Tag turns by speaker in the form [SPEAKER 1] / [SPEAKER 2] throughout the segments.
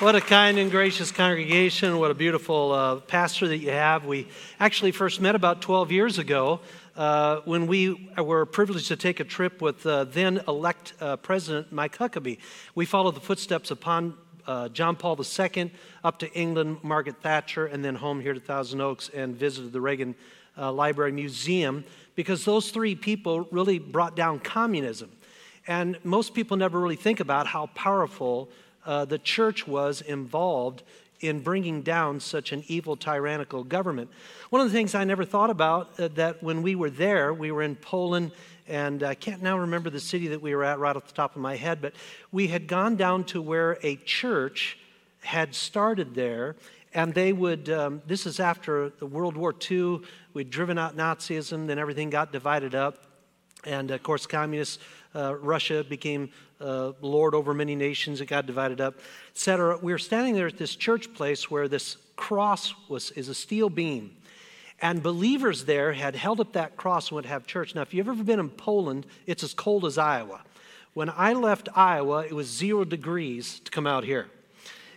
[SPEAKER 1] What a kind and gracious congregation. What a beautiful uh, pastor that you have. We actually first met about 12 years ago uh, when we were privileged to take a trip with uh, then elect uh, President Mike Huckabee. We followed the footsteps upon uh, John Paul II up to England, Margaret Thatcher, and then home here to Thousand Oaks and visited the Reagan uh, Library Museum because those three people really brought down communism. And most people never really think about how powerful uh, the church was involved in bringing down such an evil, tyrannical government. One of the things I never thought about uh, that when we were there, we were in Poland, and I can't now remember the city that we were at right off the top of my head, but we had gone down to where a church had started there, and they would, um, this is after the World War II, we'd driven out Nazism, then everything got divided up. And of course, communist uh, Russia became uh, lord over many nations. It got divided up, etc. We were standing there at this church place where this cross was is a steel beam, and believers there had held up that cross and would have church. Now, if you've ever been in Poland, it's as cold as Iowa. When I left Iowa, it was zero degrees to come out here.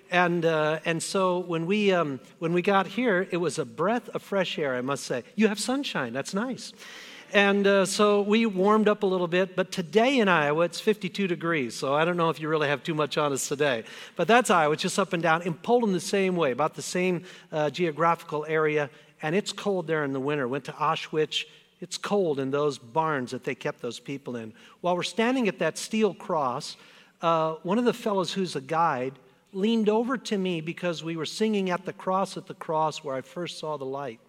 [SPEAKER 1] And, uh, and so when we, um, when we got here, it was a breath of fresh air, I must say. You have sunshine, that's nice. And uh, so we warmed up a little bit, but today in Iowa it's 52 degrees. So I don't know if you really have too much on us today. But that's Iowa, it's just up and down. In Poland, the same way, about the same uh, geographical area. And it's cold there in the winter. Went to Auschwitz. It's cold in those barns that they kept those people in. While we're standing at that steel cross, uh, one of the fellows who's a guide leaned over to me because we were singing at the cross at the cross where I first saw the light.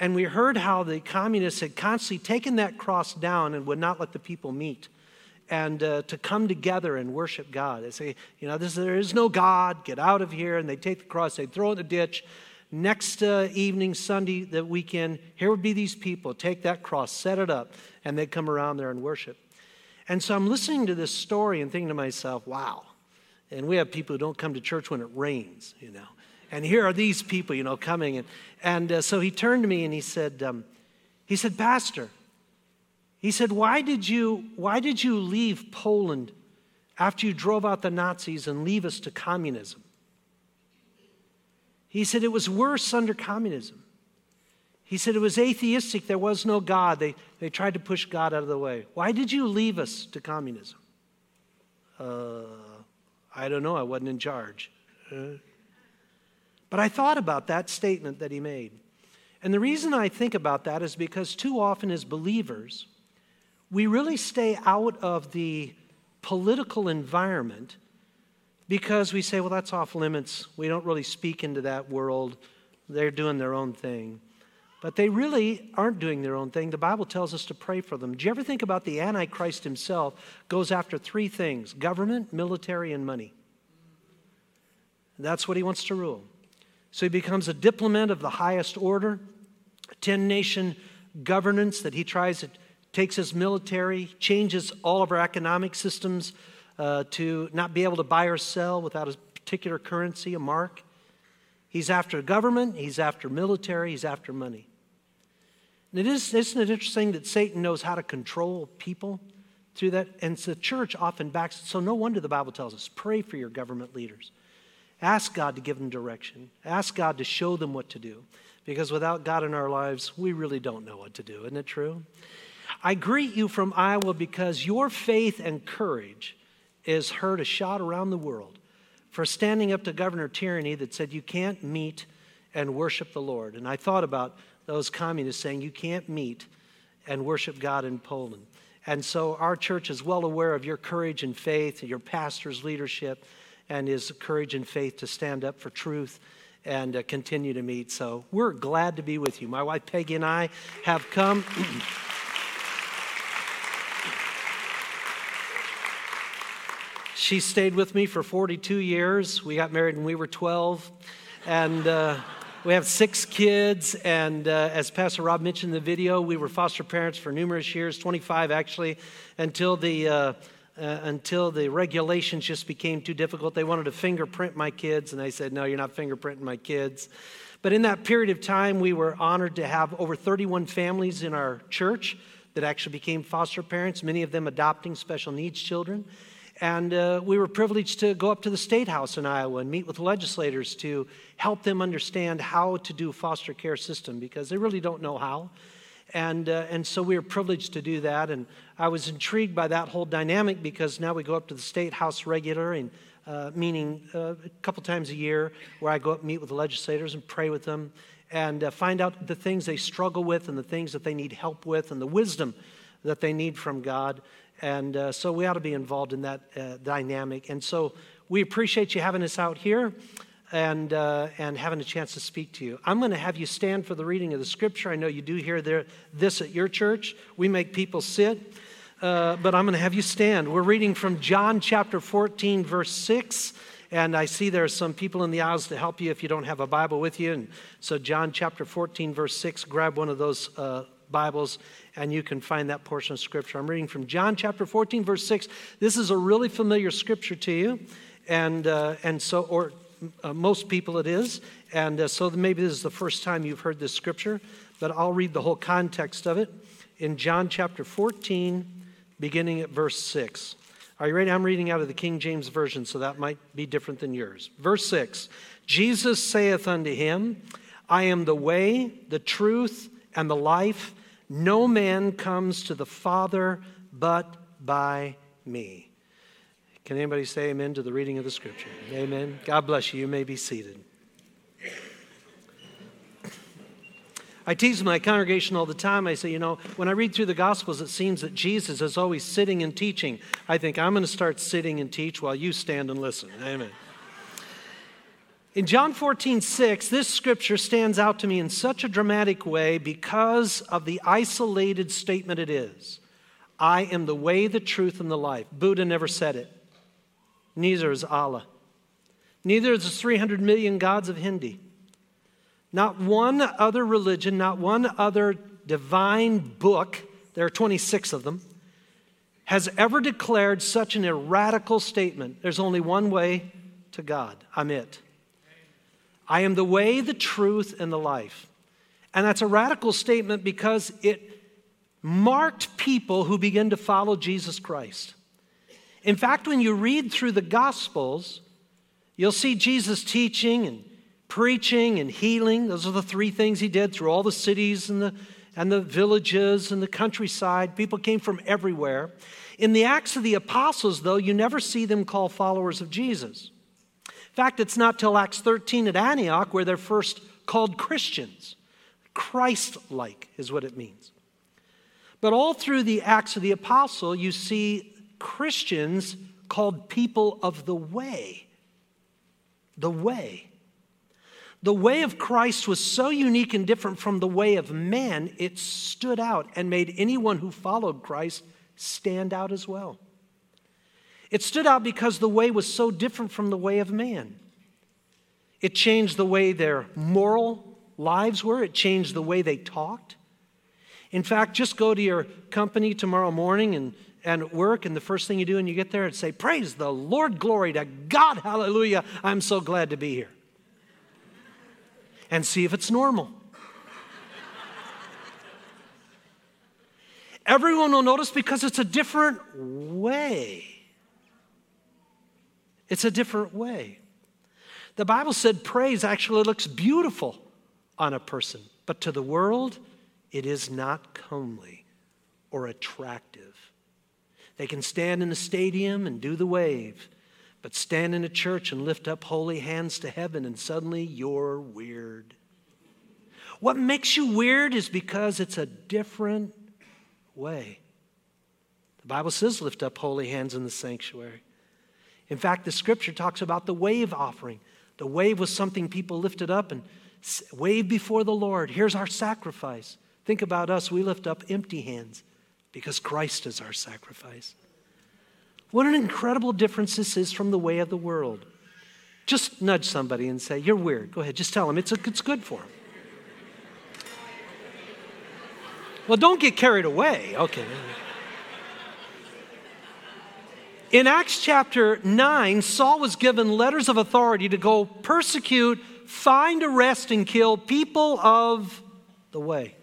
[SPEAKER 1] And we heard how the communists had constantly taken that cross down and would not let the people meet and uh, to come together and worship God. They say, you know, this, there is no God, get out of here. And they take the cross, they throw it in the ditch. Next uh, evening, Sunday, the weekend, here would be these people, take that cross, set it up, and they'd come around there and worship. And so I'm listening to this story and thinking to myself, wow. And we have people who don't come to church when it rains, you know. And here are these people, you know, coming. And, and uh, so he turned to me and he said, um, he said, Pastor, he said, why did, you, why did you leave Poland after you drove out the Nazis and leave us to communism? He said, it was worse under communism. He said it was atheistic. There was no God. They, they tried to push God out of the way. Why did you leave us to communism? Uh, I don't know. I wasn't in charge. Uh, but I thought about that statement that he made. And the reason I think about that is because too often as believers, we really stay out of the political environment because we say, well, that's off limits. We don't really speak into that world. They're doing their own thing. But they really aren't doing their own thing. The Bible tells us to pray for them. Do you ever think about the Antichrist himself goes after three things government, military, and money? That's what he wants to rule. So he becomes a diplomat of the highest order, 10 nation governance that he tries to takes his military, changes all of our economic systems uh, to not be able to buy or sell without a particular currency, a mark. He's after government, he's after military, he's after money. And it is, isn't it interesting that Satan knows how to control people through that? And so the church often backs it. So no wonder the Bible tells us pray for your government leaders. Ask God to give them direction. Ask God to show them what to do. Because without God in our lives, we really don't know what to do. Isn't it true? I greet you from Iowa because your faith and courage is heard a shot around the world for standing up to Governor Tyranny that said you can't meet and worship the Lord. And I thought about those communists saying you can't meet and worship God in Poland. And so our church is well aware of your courage and faith, your pastor's leadership and his courage and faith to stand up for truth and uh, continue to meet. So we're glad to be with you. My wife Peggy and I have come. she stayed with me for 42 years. We got married when we were 12. And uh, we have six kids. And uh, as Pastor Rob mentioned in the video, we were foster parents for numerous years 25 actually, until the uh, until the regulations just became too difficult. They wanted to fingerprint my kids, and I said, No, you're not fingerprinting my kids. But in that period of time, we were honored to have over 31 families in our church that actually became foster parents, many of them adopting special needs children. And uh, we were privileged to go up to the State House in Iowa and meet with legislators to help them understand how to do foster care system because they really don't know how. And, uh, and so we were privileged to do that. And I was intrigued by that whole dynamic because now we go up to the State House regular, and, uh, meaning uh, a couple times a year, where I go up and meet with the legislators and pray with them and uh, find out the things they struggle with and the things that they need help with and the wisdom that they need from God. And uh, so we ought to be involved in that uh, dynamic. And so we appreciate you having us out here and, uh, and having a chance to speak to you. I'm going to have you stand for the reading of the scripture. I know you do hear there, this at your church. We make people sit, uh, but I'm going to have you stand. We're reading from John chapter 14, verse 6. And I see there are some people in the aisles to help you if you don't have a Bible with you. And so, John chapter 14, verse 6, grab one of those uh, Bibles and you can find that portion of Scripture. I'm reading from John chapter 14, verse 6. This is a really familiar Scripture to you. And, uh, and so, or uh, most people it is. And uh, so maybe this is the first time you've heard this Scripture, but I'll read the whole context of it in John chapter 14, beginning at verse 6. Are you ready? I'm reading out of the King James Version, so that might be different than yours. Verse 6 Jesus saith unto him, I am the way, the truth, and the life. No man comes to the Father but by me. Can anybody say amen to the reading of the scripture? Amen. God bless you. You may be seated. I tease my congregation all the time. I say, you know, when I read through the Gospels, it seems that Jesus is always sitting and teaching. I think I'm going to start sitting and teach while you stand and listen. Amen. In John 14, 6, this scripture stands out to me in such a dramatic way because of the isolated statement it is I am the way, the truth, and the life. Buddha never said it. Neither is Allah. Neither is the 300 million gods of Hindi. Not one other religion, not one other divine book, there are 26 of them, has ever declared such an irradical statement. There's only one way to God. I'm it. I am the way, the truth, and the life. And that's a radical statement because it marked people who begin to follow Jesus Christ. In fact, when you read through the Gospels, you'll see Jesus teaching and preaching and healing. Those are the three things he did through all the cities and the, and the villages and the countryside. People came from everywhere. In the Acts of the Apostles, though, you never see them call followers of Jesus In fact, it's not till Acts 13 at Antioch where they're first called Christians. Christ like is what it means. But all through the Acts of the Apostle, you see Christians called people of the way. The way. The way of Christ was so unique and different from the way of man, it stood out and made anyone who followed Christ stand out as well. It stood out because the way was so different from the way of man. It changed the way their moral lives were, it changed the way they talked. In fact, just go to your company tomorrow morning and, and work, and the first thing you do when you get there is say, Praise the Lord, glory to God, hallelujah, I'm so glad to be here. And see if it's normal. Everyone will notice because it's a different way. It's a different way. The Bible said praise actually looks beautiful on a person, but to the world, it is not comely or attractive. They can stand in a stadium and do the wave, but stand in a church and lift up holy hands to heaven, and suddenly you're weird. What makes you weird is because it's a different way. The Bible says lift up holy hands in the sanctuary. In fact, the scripture talks about the wave offering. The wave was something people lifted up and waved before the Lord. Here's our sacrifice. Think about us. We lift up empty hands because Christ is our sacrifice. What an incredible difference this is from the way of the world. Just nudge somebody and say, You're weird. Go ahead, just tell them it's, a, it's good for them. Well, don't get carried away. Okay. In Acts chapter 9, Saul was given letters of authority to go persecute, find, arrest, and kill people of the way.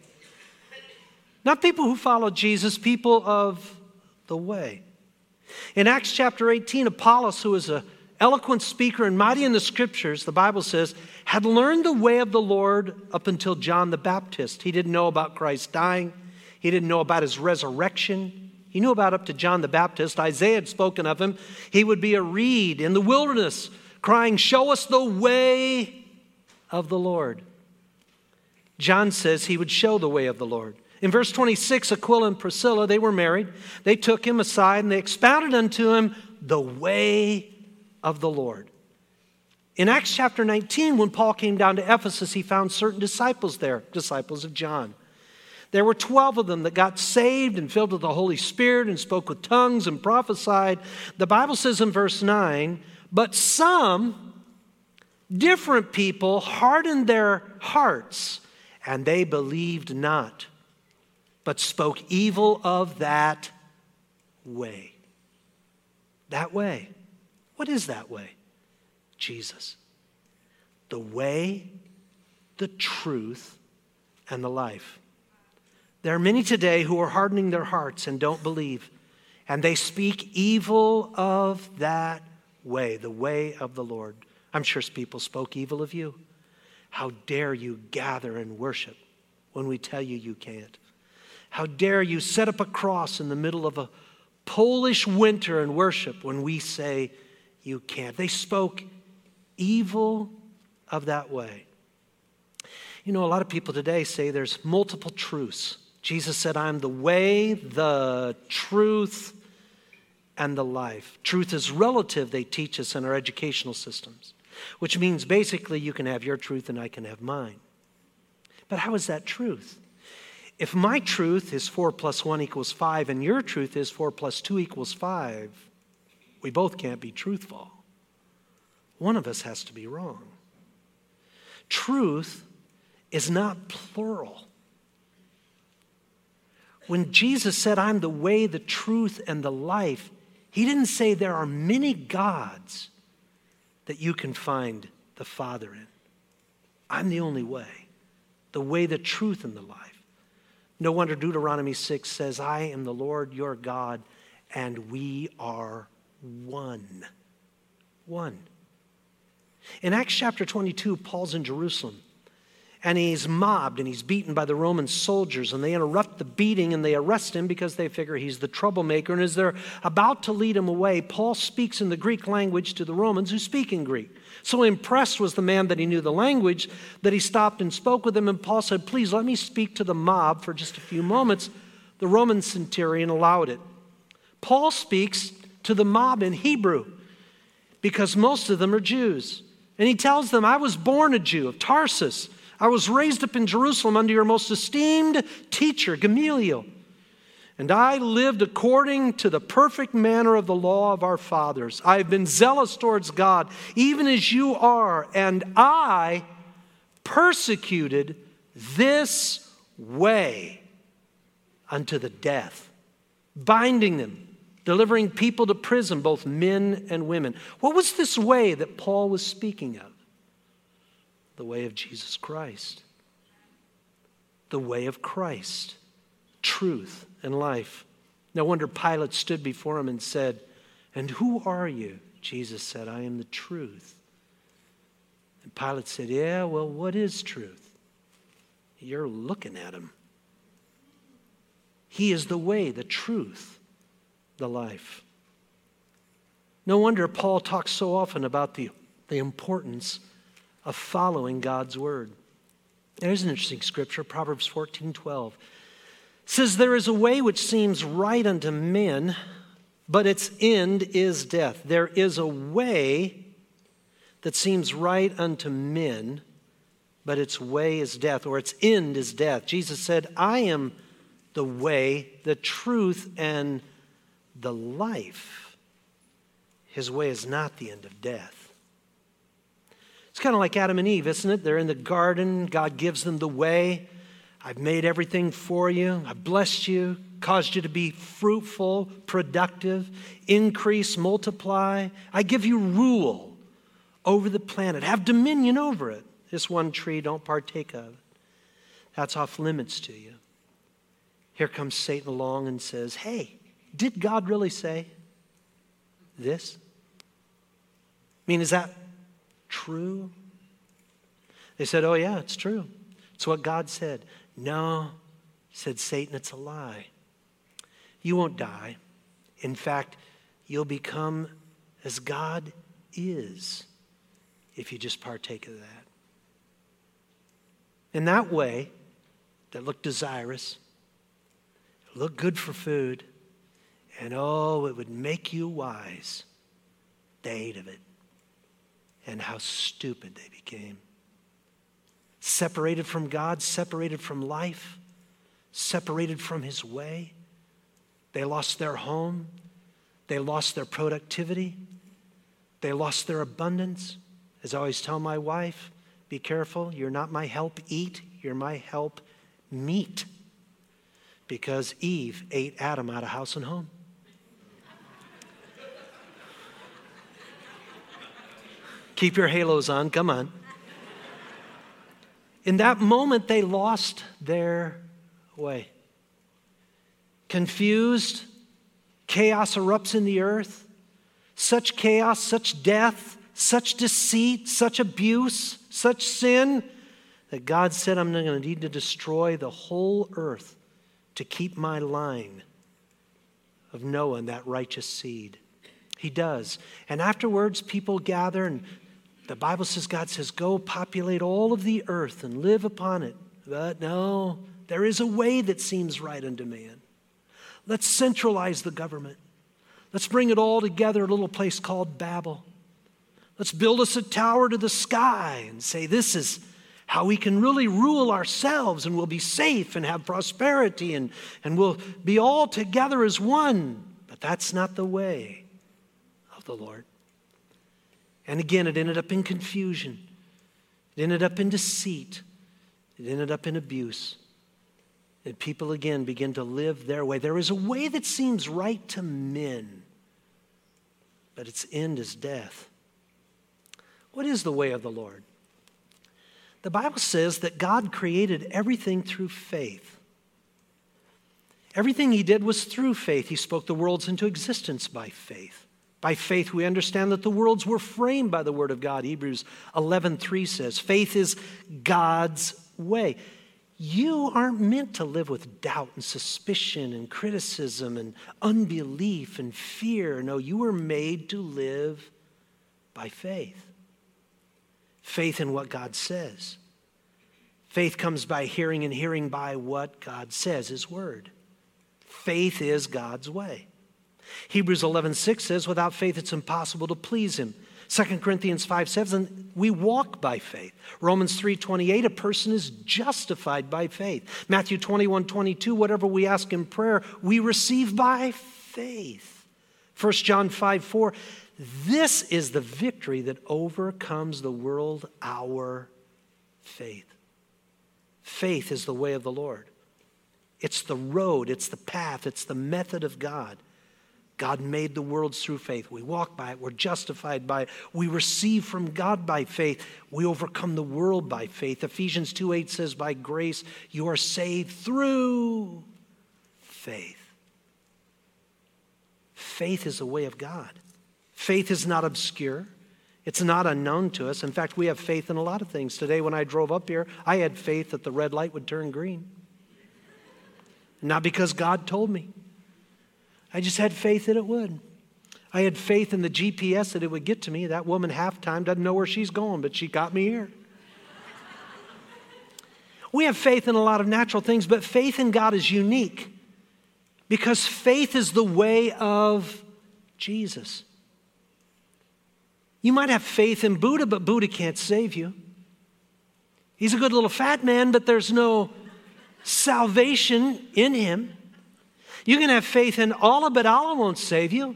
[SPEAKER 1] Not people who follow Jesus, people of the way. In Acts chapter 18, Apollos, who was an eloquent speaker and mighty in the scriptures, the Bible says, had learned the way of the Lord up until John the Baptist. He didn't know about Christ dying, he didn't know about his resurrection. He knew about up to John the Baptist. Isaiah had spoken of him. He would be a reed in the wilderness, crying, Show us the way of the Lord. John says he would show the way of the Lord. In verse 26, Aquila and Priscilla, they were married. They took him aside and they expounded unto him the way of the Lord. In Acts chapter 19, when Paul came down to Ephesus, he found certain disciples there, disciples of John. There were 12 of them that got saved and filled with the Holy Spirit and spoke with tongues and prophesied. The Bible says in verse 9, but some different people hardened their hearts and they believed not but spoke evil of that way. That way. What is that way? Jesus. The way, the truth, and the life. There are many today who are hardening their hearts and don't believe, and they speak evil of that way, the way of the Lord. I'm sure people spoke evil of you. How dare you gather and worship when we tell you you can't? How dare you set up a cross in the middle of a Polish winter and worship when we say you can't? They spoke evil of that way. You know, a lot of people today say there's multiple truths. Jesus said, I'm the way, the truth, and the life. Truth is relative, they teach us in our educational systems, which means basically you can have your truth and I can have mine. But how is that truth? If my truth is 4 plus 1 equals 5 and your truth is 4 plus 2 equals 5, we both can't be truthful. One of us has to be wrong. Truth is not plural. When Jesus said, I'm the way, the truth, and the life, he didn't say there are many gods that you can find the Father in. I'm the only way, the way, the truth, and the life. No wonder Deuteronomy 6 says, I am the Lord your God, and we are one. One. In Acts chapter 22, Paul's in Jerusalem and he's mobbed and he's beaten by the Roman soldiers, and they interrupt the beating and they arrest him because they figure he's the troublemaker. And as they're about to lead him away, Paul speaks in the Greek language to the Romans who speak in Greek. So impressed was the man that he knew the language that he stopped and spoke with him. And Paul said, Please let me speak to the mob for just a few moments. The Roman centurion allowed it. Paul speaks to the mob in Hebrew because most of them are Jews. And he tells them, I was born a Jew of Tarsus I was raised up in Jerusalem under your most esteemed teacher, Gamaliel. And I lived according to the perfect manner of the law of our fathers. I have been zealous towards God, even as you are, and I persecuted this way unto the death, binding them, delivering people to prison, both men and women. What was this way that Paul was speaking of? The way of Jesus Christ. The way of Christ, truth and life. No wonder Pilate stood before him and said, And who are you? Jesus said, I am the truth. And Pilate said, Yeah, well, what is truth? You're looking at him. He is the way, the truth, the life. No wonder Paul talks so often about the, the importance of following God's word. There's an interesting scripture, Proverbs 14 12. says, There is a way which seems right unto men, but its end is death. There is a way that seems right unto men, but its way is death, or its end is death. Jesus said, I am the way, the truth, and the life. His way is not the end of death. It's kind of like Adam and Eve, isn't it? They're in the garden, God gives them the way. I've made everything for you, I've blessed you, caused you to be fruitful, productive, increase, multiply. I give you rule over the planet, have dominion over it. This one tree, don't partake of. That's off limits to you. Here comes Satan along and says, Hey, did God really say? this? I mean, is that true? They said, Oh, yeah, it's true. It's what God said. No, said Satan, it's a lie. You won't die. In fact, you'll become as God is if you just partake of that. In that way, that looked desirous, looked good for food, and oh, it would make you wise. They ate of it. And how stupid they became. Separated from God, separated from life, separated from His way. They lost their home. They lost their productivity. They lost their abundance. As I always tell my wife, be careful. You're not my help eat, you're my help meet. Because Eve ate Adam out of house and home. Keep your halos on, come on. In that moment, they lost their way. Confused, chaos erupts in the earth. Such chaos, such death, such deceit, such abuse, such sin that God said, I'm going to need to destroy the whole earth to keep my line of Noah and that righteous seed. He does. And afterwards, people gather, and the Bible says, God says, Go populate all of the earth and live upon it. But no, there is a way that seems right unto man. Let's centralize the government. Let's bring it all together a little place called Babel. Let's build us a tower to the sky and say, This is how we can really rule ourselves and we'll be safe and have prosperity and, and we'll be all together as one. But that's not the way of the Lord. And again, it ended up in confusion, it ended up in deceit, it ended up in abuse. And people again begin to live their way. There is a way that seems right to men, but its end is death. What is the way of the Lord? The Bible says that God created everything through faith. Everything he did was through faith. He spoke the worlds into existence by faith. By faith, we understand that the worlds were framed by the word of God. Hebrews 11:3 says, "Faith is God's way." You aren't meant to live with doubt and suspicion and criticism and unbelief and fear. No, you were made to live by faith faith in what God says. Faith comes by hearing, and hearing by what God says, His Word. Faith is God's way. Hebrews 11:6 says, without faith it's impossible to please Him. 2 Corinthians 5 7, we walk by faith. Romans 3 28, a person is justified by faith. Matthew 21 22, whatever we ask in prayer, we receive by faith. 1 John 5 4, this is the victory that overcomes the world, our faith. Faith is the way of the Lord. It's the road, it's the path, it's the method of God. God made the worlds through faith. We walk by it. We're justified by it. We receive from God by faith. We overcome the world by faith. Ephesians 2 8 says, By grace you are saved through faith. Faith is the way of God. Faith is not obscure. It's not unknown to us. In fact, we have faith in a lot of things. Today, when I drove up here, I had faith that the red light would turn green. Not because God told me, I just had faith that it would. I had faith in the GPS that it would get to me. That woman, halftime, doesn't know where she's going, but she got me here. we have faith in a lot of natural things, but faith in God is unique because faith is the way of Jesus. You might have faith in Buddha, but Buddha can't save you. He's a good little fat man, but there's no salvation in him. You can have faith in Allah, but Allah won't save you.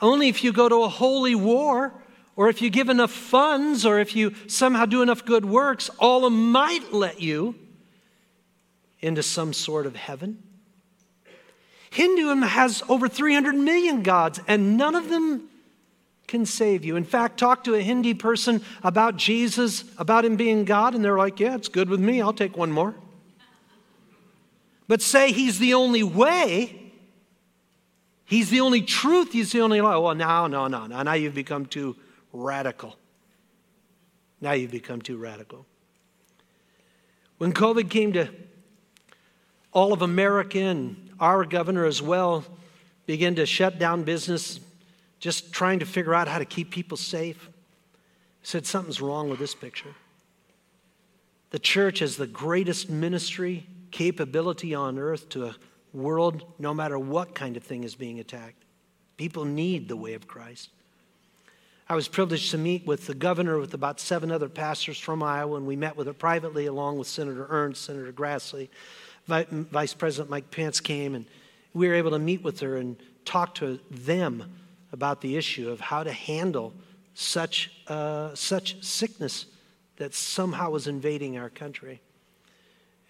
[SPEAKER 1] Only if you go to a holy war, or if you give enough funds, or if you somehow do enough good works, Allah might let you into some sort of heaven. Hinduism has over 300 million gods, and none of them can save you. In fact, talk to a Hindi person about Jesus, about him being God, and they're like, yeah, it's good with me. I'll take one more. But say he's the only way, He's the only truth. He's the only light. Well, now, no, no, no. Now you've become too radical. Now you've become too radical. When COVID came to all of America and our governor as well began to shut down business, just trying to figure out how to keep people safe, said something's wrong with this picture. The church is the greatest ministry capability on earth to a world, no matter what kind of thing is being attacked. People need the way of Christ. I was privileged to meet with the governor with about seven other pastors from Iowa, and we met with her privately along with Senator Ernst, Senator Grassley. Vice President Mike Pence came, and we were able to meet with her and talk to them about the issue of how to handle such, uh, such sickness that somehow was invading our country.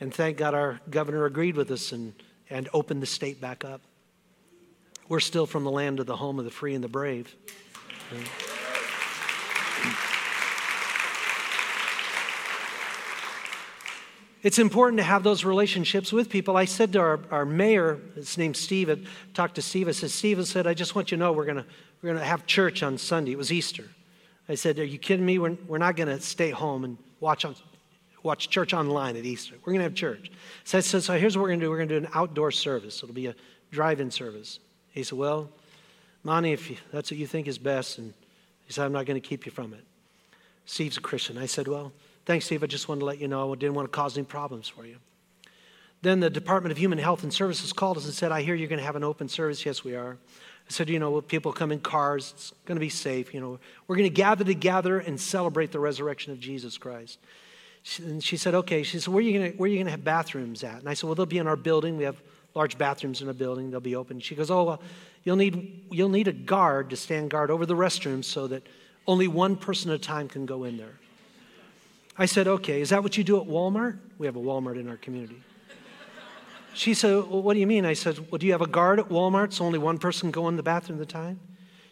[SPEAKER 1] And thank God our governor agreed with us and, and opened the state back up. We're still from the land of the home of the free and the brave. It's important to have those relationships with people. I said to our, our mayor, his name's Steve, I talked to Steve. I said, Steve I said, I just want you to know we're going we're gonna have church on Sunday. It was Easter. I said, Are you kidding me? We're, we're not going to stay home and watch, on, watch church online at Easter. We're going to have church. So I said, So here's what we're going to do we're going to do an outdoor service. It'll be a drive in service. He said, Well, Monty, if you, that's what you think is best. And he said, I'm not going to keep you from it. Steve's a Christian. I said, Well, Thanks, Steve. I just wanted to let you know I didn't want to cause any problems for you. Then the Department of Human Health and Services called us and said, I hear you're going to have an open service. Yes, we are. I said, you know, people come in cars. It's going to be safe. You know, we're going to gather together and celebrate the resurrection of Jesus Christ. And she said, okay. She said, where are you going to, have bathrooms at? And I said, well, they'll be in our building. We have large bathrooms in the building. They'll be open. She goes, oh, well, you'll need, you'll need a guard to stand guard over the restrooms so that only one person at a time can go in there. I said, okay, is that what you do at Walmart? We have a Walmart in our community. She said, well, what do you mean? I said, well, do you have a guard at Walmart so only one person can go in the bathroom at a time?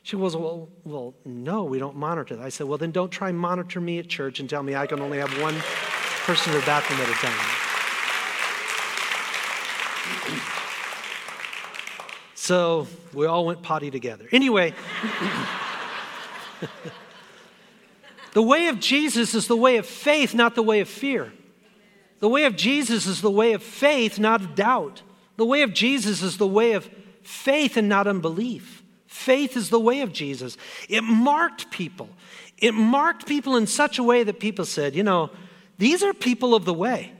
[SPEAKER 1] She goes, well, well, no, we don't monitor that. I said, well, then don't try monitor me at church and tell me I can only have one person in the bathroom at a time. So we all went potty together. Anyway. The way of Jesus is the way of faith, not the way of fear. The way of Jesus is the way of faith, not of doubt. The way of Jesus is the way of faith and not unbelief. Faith is the way of Jesus. It marked people. It marked people in such a way that people said, you know, these are people of the way.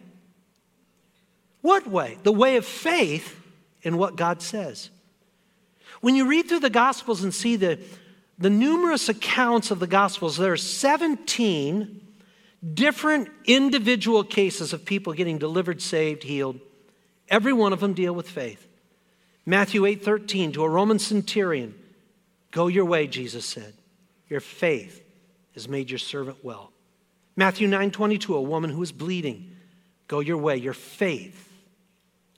[SPEAKER 1] What way? The way of faith in what God says. When you read through the Gospels and see the the numerous accounts of the Gospels, there are 17 different individual cases of people getting delivered, saved, healed. Every one of them deal with faith. Matthew 8:13 to a Roman centurion, "Go your way," Jesus said. "Your faith has made your servant well." Matthew 9:22, a woman who is bleeding, "Go your way, your faith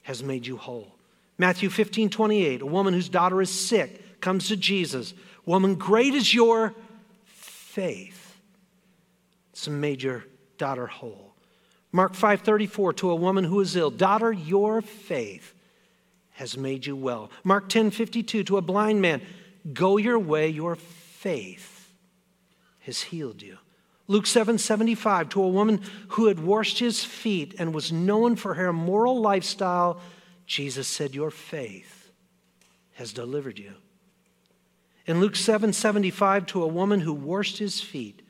[SPEAKER 1] has made you whole." Matthew 15:28, a woman whose daughter is sick comes to Jesus. Woman, great is your faith. It's made your daughter whole. Mark 5:34 to a woman who is ill, daughter, your faith has made you well. Mark 10:52 to a blind man, go your way, your faith has healed you. Luke 7:75 to a woman who had washed his feet and was known for her immoral lifestyle, Jesus said, "Your faith has delivered you." In Luke 7 75, to a woman who washed his feet,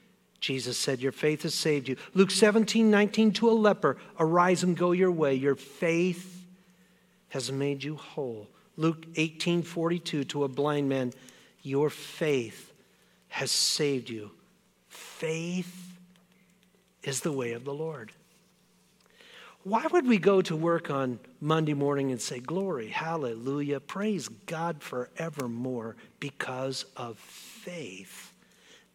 [SPEAKER 1] Jesus said, Your faith has saved you. Luke 17 19, to a leper, Arise and go your way. Your faith has made you whole. Luke 18 42, to a blind man, Your faith has saved you. Faith is the way of the Lord. Why would we go to work on Monday morning and say, Glory, hallelujah, praise God forevermore because of faith?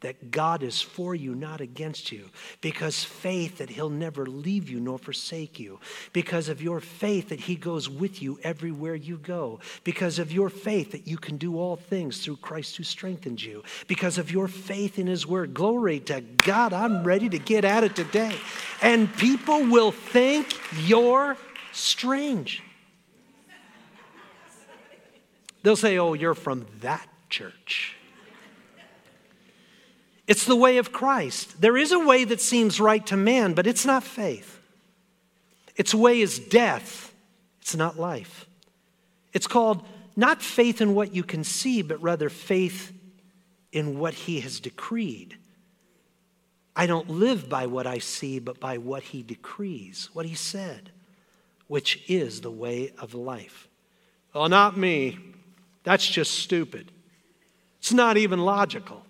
[SPEAKER 1] That God is for you, not against you. Because faith that He'll never leave you nor forsake you. Because of your faith that He goes with you everywhere you go. Because of your faith that you can do all things through Christ who strengthens you. Because of your faith in His Word. Glory to God, I'm ready to get at it today. And people will think you're strange. They'll say, Oh, you're from that church. It's the way of Christ. There is a way that seems right to man, but it's not faith. Its way is death, it's not life. It's called not faith in what you can see, but rather faith in what he has decreed. I don't live by what I see, but by what he decrees, what he said, which is the way of life. Oh, not me. That's just stupid. It's not even logical.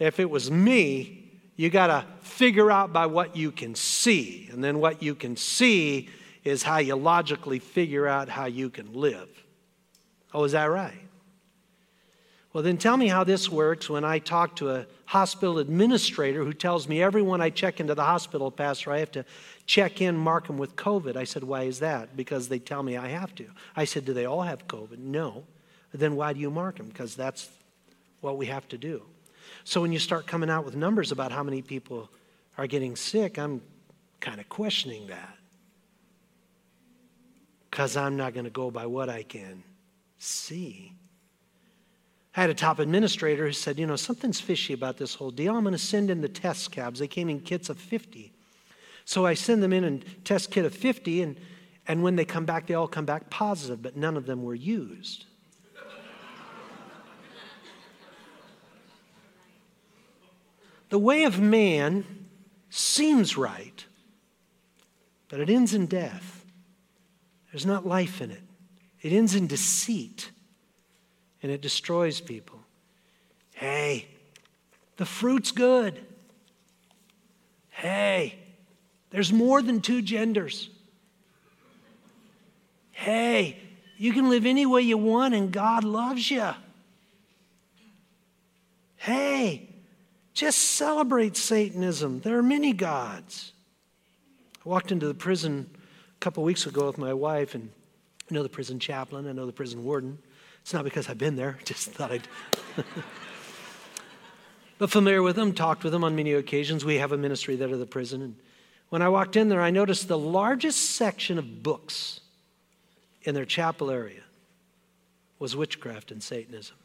[SPEAKER 1] If it was me, you got to figure out by what you can see. And then what you can see is how you logically figure out how you can live. Oh, is that right? Well, then tell me how this works when I talk to a hospital administrator who tells me everyone I check into the hospital, Pastor, I have to check in, mark them with COVID. I said, Why is that? Because they tell me I have to. I said, Do they all have COVID? No. Then why do you mark them? Because that's what we have to do. So when you start coming out with numbers about how many people are getting sick, I'm kind of questioning that. Because I'm not going to go by what I can see. I had a top administrator who said, You know, something's fishy about this whole deal. I'm going to send in the test cabs. They came in kits of 50. So I send them in and test kit of 50, and, and when they come back, they all come back positive, but none of them were used. The way of man seems right, but it ends in death. There's not life in it, it ends in deceit, and it destroys people. Hey, the fruit's good. Hey, there's more than two genders. Hey, you can live any way you want and God loves you. Hey, just celebrate Satanism. There are many gods. I walked into the prison a couple weeks ago with my wife, and I know the prison chaplain, I know the prison warden. It's not because I've been there, just thought I'd. but familiar with them, talked with them on many occasions. We have a ministry there at the prison. And when I walked in there, I noticed the largest section of books in their chapel area was witchcraft and Satanism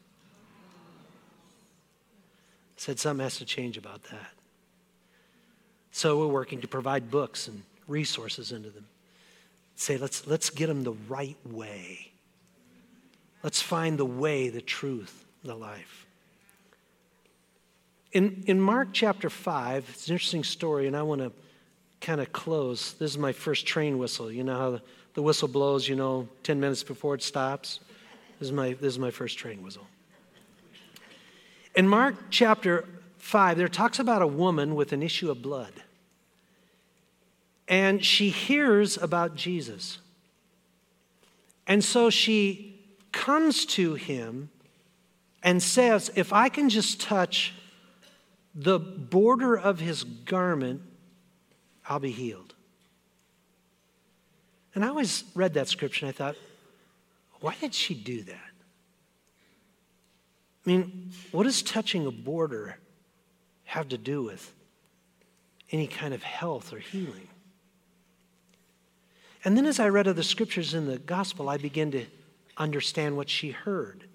[SPEAKER 1] said something has to change about that. So we're working to provide books and resources into them. Say, let's, let's get them the right way. Let's find the way, the truth, the life. In, in Mark chapter 5, it's an interesting story, and I want to kind of close. This is my first train whistle. You know how the, the whistle blows, you know, 10 minutes before it stops? This is my, this is my first train whistle. In Mark chapter 5, there talks about a woman with an issue of blood. And she hears about Jesus. And so she comes to him and says, If I can just touch the border of his garment, I'll be healed. And I always read that scripture and I thought, why did she do that? I mean, what does touching a border have to do with any kind of health or healing? And then as I read other scriptures in the gospel, I began to understand what she heard.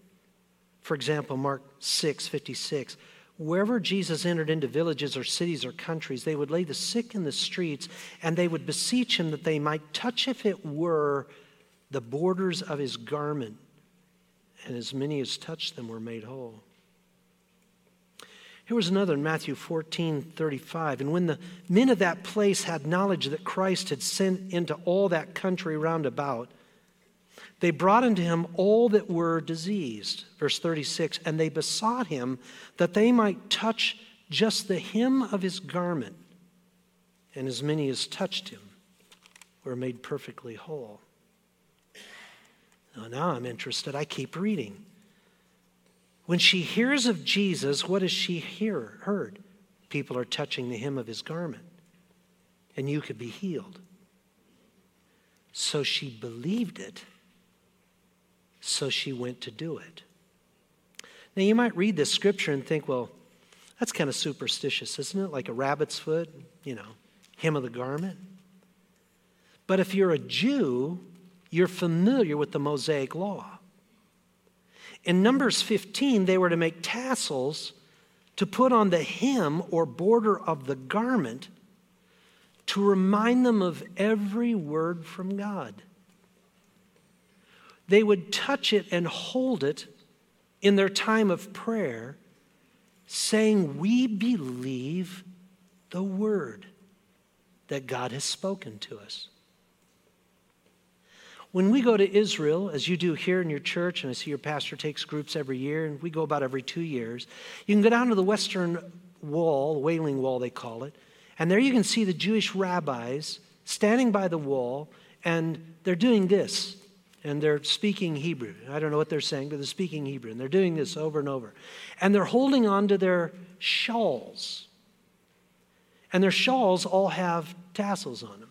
[SPEAKER 1] For example, Mark 6 56. Wherever Jesus entered into villages or cities or countries, they would lay the sick in the streets and they would beseech him that they might touch, if it were, the borders of his garment and as many as touched them were made whole. Here was another in Matthew 14 35. And when the men of that place had knowledge that Christ had sent into all that country round about, they brought unto him all that were diseased. Verse 36 And they besought him that they might touch just the hem of his garment. And as many as touched him were made perfectly whole. Now, now I'm interested. I keep reading. When she hears of Jesus, what does she hear, heard? People are touching the hem of his garment, and you could be healed. So she believed it, so she went to do it. Now, you might read this scripture and think, well, that's kind of superstitious, isn't it? Like a rabbit's foot, you know, hem of the garment. But if you're a Jew, you're familiar with the Mosaic law. In Numbers 15, they were to make tassels to put on the hem or border of the garment to remind them of every word from God. They would touch it and hold it in their time of prayer, saying, We believe the word that God has spoken to us. When we go to Israel, as you do here in your church, and I see your pastor takes groups every year, and we go about every two years, you can go down to the Western Wall, the Wailing Wall, they call it, and there you can see the Jewish rabbis standing by the wall, and they're doing this, and they're speaking Hebrew. I don't know what they're saying, but they're speaking Hebrew, and they're doing this over and over. And they're holding on to their shawls, and their shawls all have tassels on them.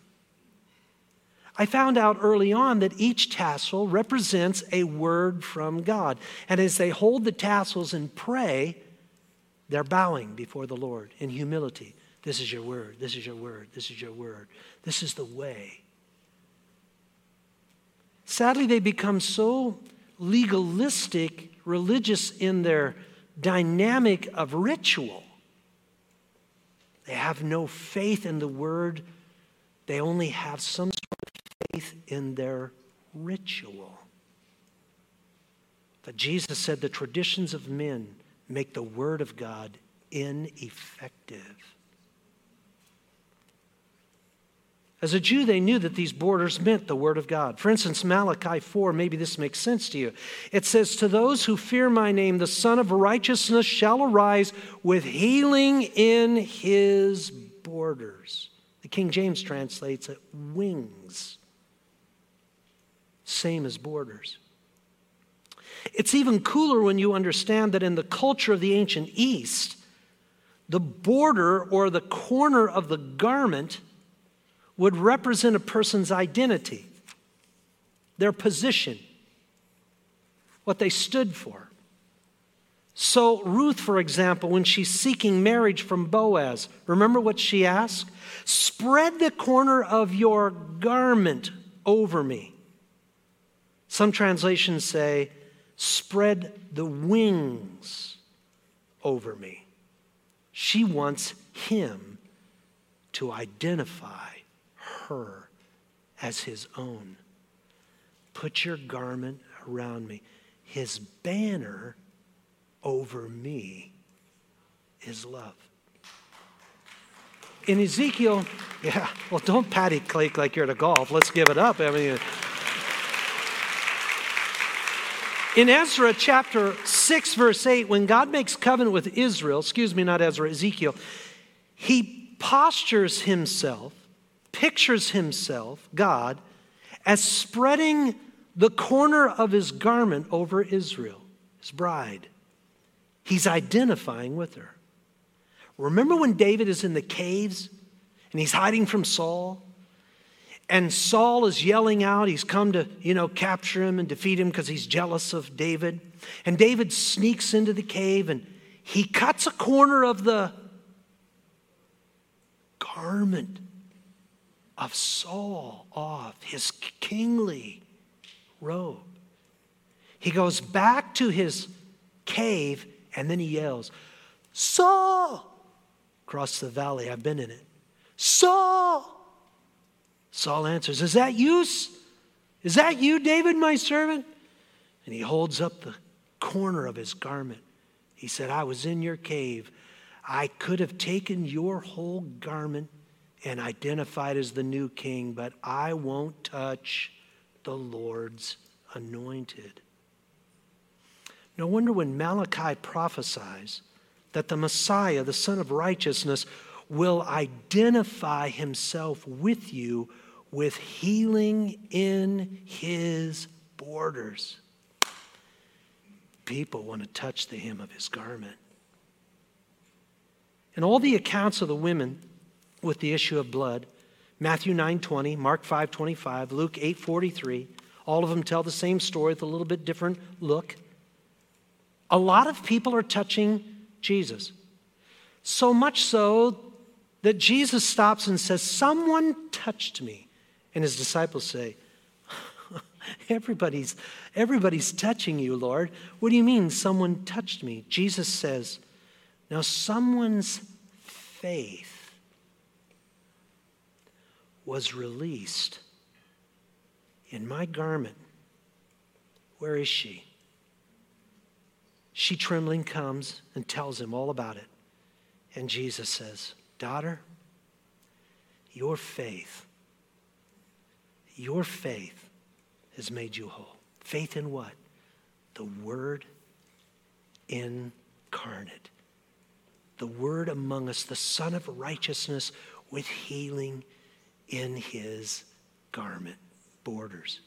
[SPEAKER 1] I found out early on that each tassel represents a word from God. And as they hold the tassels and pray, they're bowing before the Lord in humility. This is your word. This is your word. This is your word. This is the way. Sadly, they become so legalistic, religious in their dynamic of ritual. They have no faith in the word, they only have some in their ritual. But Jesus said the traditions of men make the word of God ineffective. As a Jew, they knew that these borders meant the Word of God. For instance, Malachi 4, maybe this makes sense to you. It says, To those who fear my name, the Son of Righteousness shall arise with healing in his borders. The King James translates it wings same as borders. It's even cooler when you understand that in the culture of the ancient East, the border or the corner of the garment would represent a person's identity, their position, what they stood for. So, Ruth, for example, when she's seeking marriage from Boaz, remember what she asked? Spread the corner of your garment over me. Some translations say, spread the wings over me. She wants him to identify her as his own. Put your garment around me. His banner over me is love. In Ezekiel, yeah, well, don't patty cake like you're at a golf. Let's give it up. I mean, In Ezra chapter 6, verse 8, when God makes covenant with Israel, excuse me, not Ezra, Ezekiel, he postures himself, pictures himself, God, as spreading the corner of his garment over Israel, his bride. He's identifying with her. Remember when David is in the caves and he's hiding from Saul? And Saul is yelling out. He's come to, you know, capture him and defeat him because he's jealous of David. And David sneaks into the cave and he cuts a corner of the garment of Saul off, his kingly robe. He goes back to his cave and then he yells, Saul! Across the valley, I've been in it. Saul! Saul answers, Is that you? Is that you, David, my servant? And he holds up the corner of his garment. He said, I was in your cave. I could have taken your whole garment and identified as the new king, but I won't touch the Lord's anointed. No wonder when Malachi prophesies that the Messiah, the Son of Righteousness, will identify himself with you with healing in his borders. People want to touch the hem of his garment. And all the accounts of the women with the issue of blood, Matthew 9:20, Mark 5:25, Luke 8:43, all of them tell the same story with a little bit different look. A lot of people are touching Jesus. So much so that Jesus stops and says, Someone touched me. And his disciples say, Everybody's, everybody's touching you, Lord. What do you mean someone touched me? Jesus says, Now someone's faith was released in my garment. Where is she? She trembling comes and tells him all about it. And Jesus says, Daughter, your faith, your faith has made you whole. Faith in what? The Word incarnate. The Word among us, the Son of righteousness with healing in his garment borders.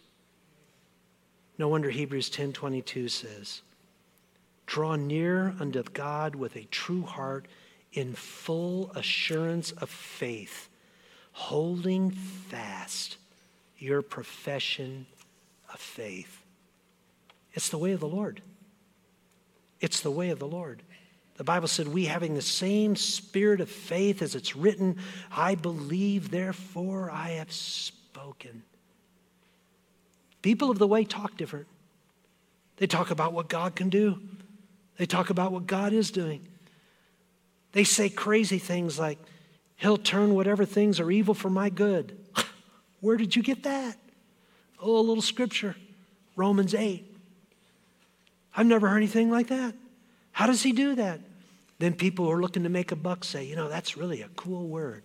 [SPEAKER 1] No wonder Hebrews 10:22 says, "Draw near unto God with a true heart in full assurance of faith, holding fast your profession of faith. It's the way of the Lord. It's the way of the Lord. The Bible said, We having the same spirit of faith as it's written, I believe, therefore I have spoken. People of the way talk different. They talk about what God can do, they talk about what God is doing. They say crazy things like, He'll turn whatever things are evil for my good. Where did you get that? Oh, a little scripture, Romans 8. I've never heard anything like that. How does he do that? Then people who are looking to make a buck say, you know, that's really a cool word.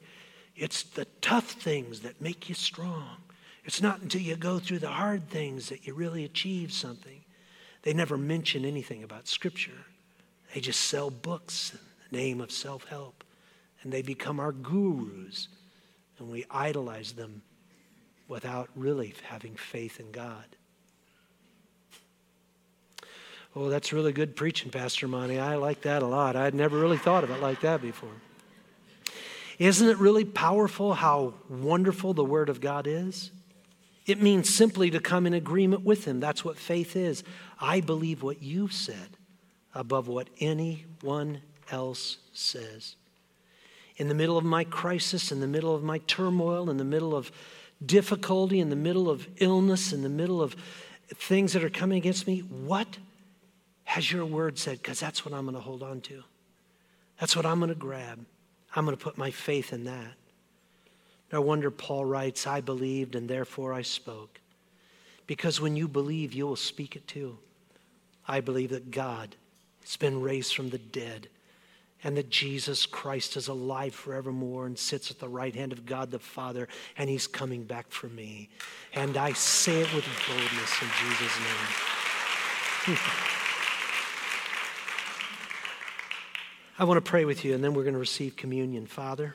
[SPEAKER 1] It's the tough things that make you strong. It's not until you go through the hard things that you really achieve something. They never mention anything about Scripture. They just sell books name of self help. And they become our gurus. And we idolize them without really having faith in God. Oh, that's really good preaching, Pastor Monty. I like that a lot. I'd never really thought of it like that before. Isn't it really powerful how wonderful the Word of God is? It means simply to come in agreement with Him. That's what faith is. I believe what you've said above what anyone else says. In the middle of my crisis, in the middle of my turmoil, in the middle of difficulty, in the middle of illness, in the middle of things that are coming against me, what has your word said? Because that's what I'm going to hold on to. That's what I'm going to grab. I'm going to put my faith in that. No wonder Paul writes, I believed and therefore I spoke. Because when you believe, you will speak it too. I believe that God has been raised from the dead and that Jesus Christ is alive forevermore and sits at the right hand of God the Father, and He's coming back for me. And I say it with boldness in Jesus' name. I want to pray with you, and then we're going to receive communion. Father,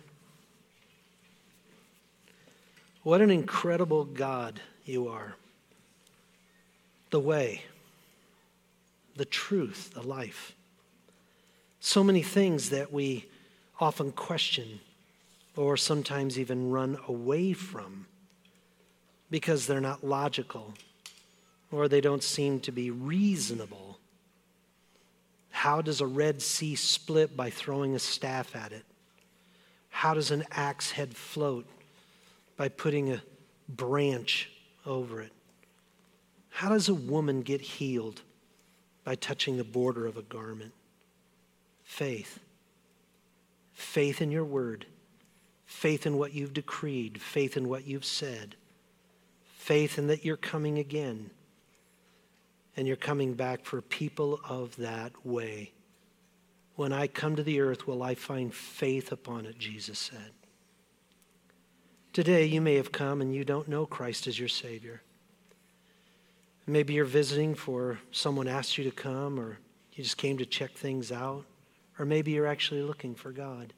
[SPEAKER 1] what an incredible God you are. The way, the truth, the life. So many things that we often question or sometimes even run away from because they're not logical or they don't seem to be reasonable. How does a Red Sea split by throwing a staff at it? How does an axe head float by putting a branch over it? How does a woman get healed by touching the border of a garment? Faith. Faith in your word. Faith in what you've decreed. Faith in what you've said. Faith in that you're coming again. And you're coming back for people of that way. When I come to the earth, will I find faith upon it, Jesus said. Today, you may have come and you don't know Christ as your Savior. Maybe you're visiting for someone asked you to come, or you just came to check things out. Or maybe you're actually looking for God,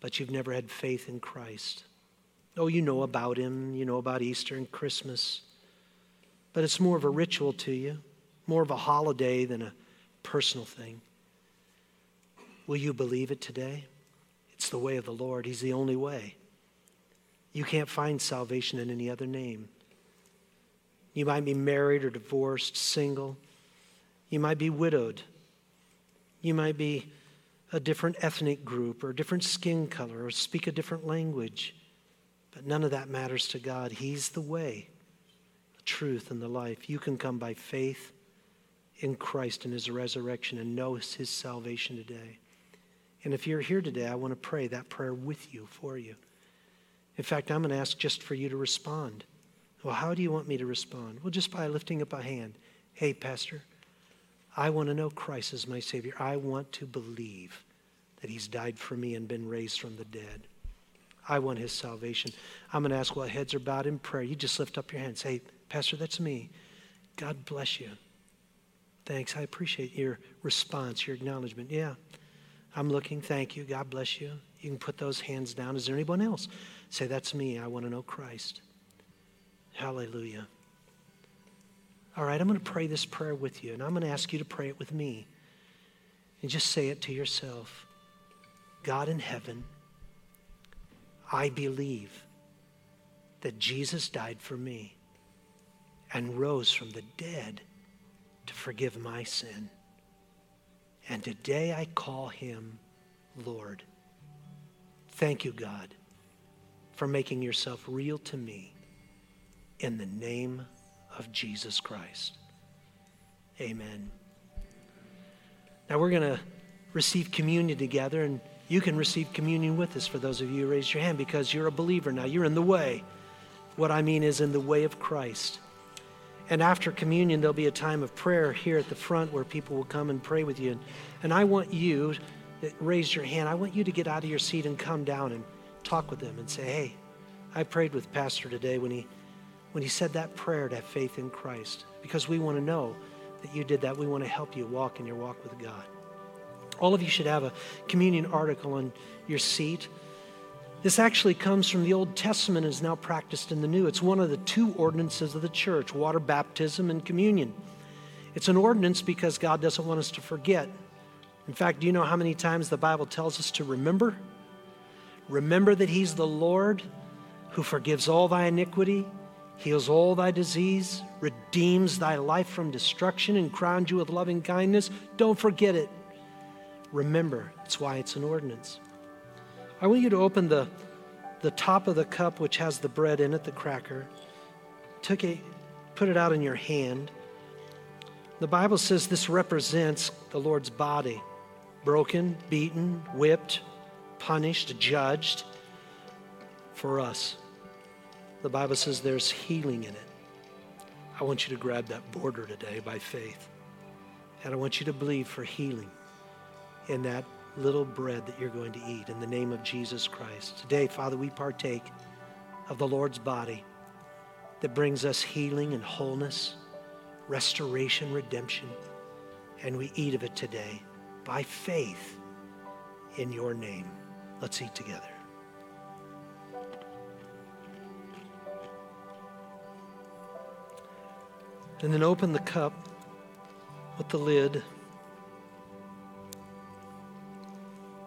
[SPEAKER 1] but you've never had faith in Christ. Oh, you know about Him, you know about Easter and Christmas, but it's more of a ritual to you, more of a holiday than a personal thing. Will you believe it today? It's the way of the Lord, He's the only way. You can't find salvation in any other name. You might be married or divorced, single. You might be widowed. You might be a different ethnic group or a different skin color or speak a different language. But none of that matters to God. He's the way, the truth, and the life. You can come by faith in Christ and his resurrection and know his salvation today. And if you're here today, I want to pray that prayer with you, for you. In fact, I'm going to ask just for you to respond. Well, how do you want me to respond? Well, just by lifting up a hand. Hey, Pastor, I want to know Christ as my Savior. I want to believe that He's died for me and been raised from the dead. I want His salvation. I'm going to ask while heads are bowed in prayer. You just lift up your hand. Say, Pastor, that's me. God bless you. Thanks. I appreciate your response, your acknowledgement. Yeah, I'm looking. Thank you. God bless you. You can put those hands down. Is there anyone else? Say, That's me. I want to know Christ. Hallelujah. All right, I'm going to pray this prayer with you, and I'm going to ask you to pray it with me. And just say it to yourself God in heaven, I believe that Jesus died for me and rose from the dead to forgive my sin. And today I call him Lord. Thank you, God, for making yourself real to me in the name of Jesus Christ. Amen. Now we're going to receive communion together, and you can receive communion with us for those of you who raised your hand because you're a believer now. You're in the way. What I mean is in the way of Christ. And after communion, there'll be a time of prayer here at the front where people will come and pray with you. And, I want you that raised your hand, I want you to get out of your seat and come down and talk with them and say, hey, I prayed with Pastor today when he, when he said that prayer to have faith in Christ. Because we want to know that you did that. We want to help you walk in your walk with God. All of you should have a communion article on your seat. This actually comes from the Old Testament and is now practiced in the New. It's one of the two ordinances of the church water baptism and communion. It's an ordinance because God doesn't want us to forget. In fact, do you know how many times the Bible tells us to remember? Remember that He's the Lord who forgives all thy iniquity, heals all thy disease, redeems thy life from destruction, and crowns you with loving kindness. Don't forget it. Remember, it's why it's an ordinance. I want you to open the, the top of the cup, which has the bread in it, the cracker. Took it, put it out in your hand. The Bible says this represents the Lord's body broken, beaten, whipped, punished, judged for us. The Bible says there's healing in it. I want you to grab that border today by faith. And I want you to believe for healing in that little bread that you're going to eat in the name of Jesus Christ. Today, Father, we partake of the Lord's body that brings us healing and wholeness, restoration, redemption, and we eat of it today by faith in your name. Let's eat together. And then open the cup with the lid.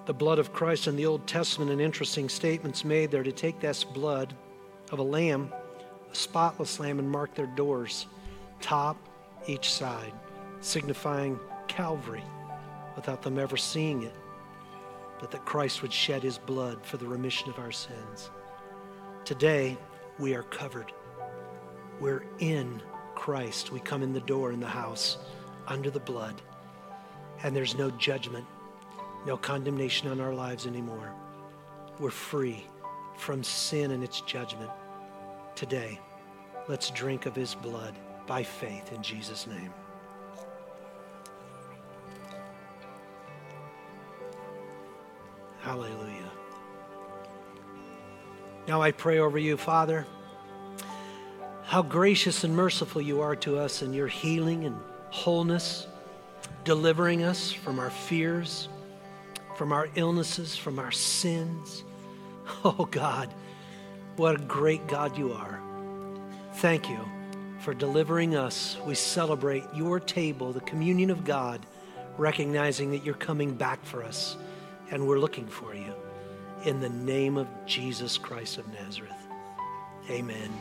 [SPEAKER 1] the blood of Christ in the Old Testament and interesting statements made there to take this blood of a lamb, a spotless lamb, and mark their doors, top, each side, signifying Calvary without them ever seeing it, but that Christ would shed his blood for the remission of our sins. Today, we are covered. We're in Christ. We come in the door in the house under the blood, and there's no judgment no condemnation on our lives anymore. We're free from sin and its judgment. Today, let's drink of his blood by faith in Jesus' name. Hallelujah. Now I pray over you, Father, how gracious and merciful you are to us in your healing and wholeness, delivering us from our fears from our illnesses, from our sins. Oh God, what a great God you are. Thank you for delivering us. We celebrate your table, the communion of God, recognizing that you're coming back for us and we're looking for you. In the name of Jesus Christ of Nazareth. Amen.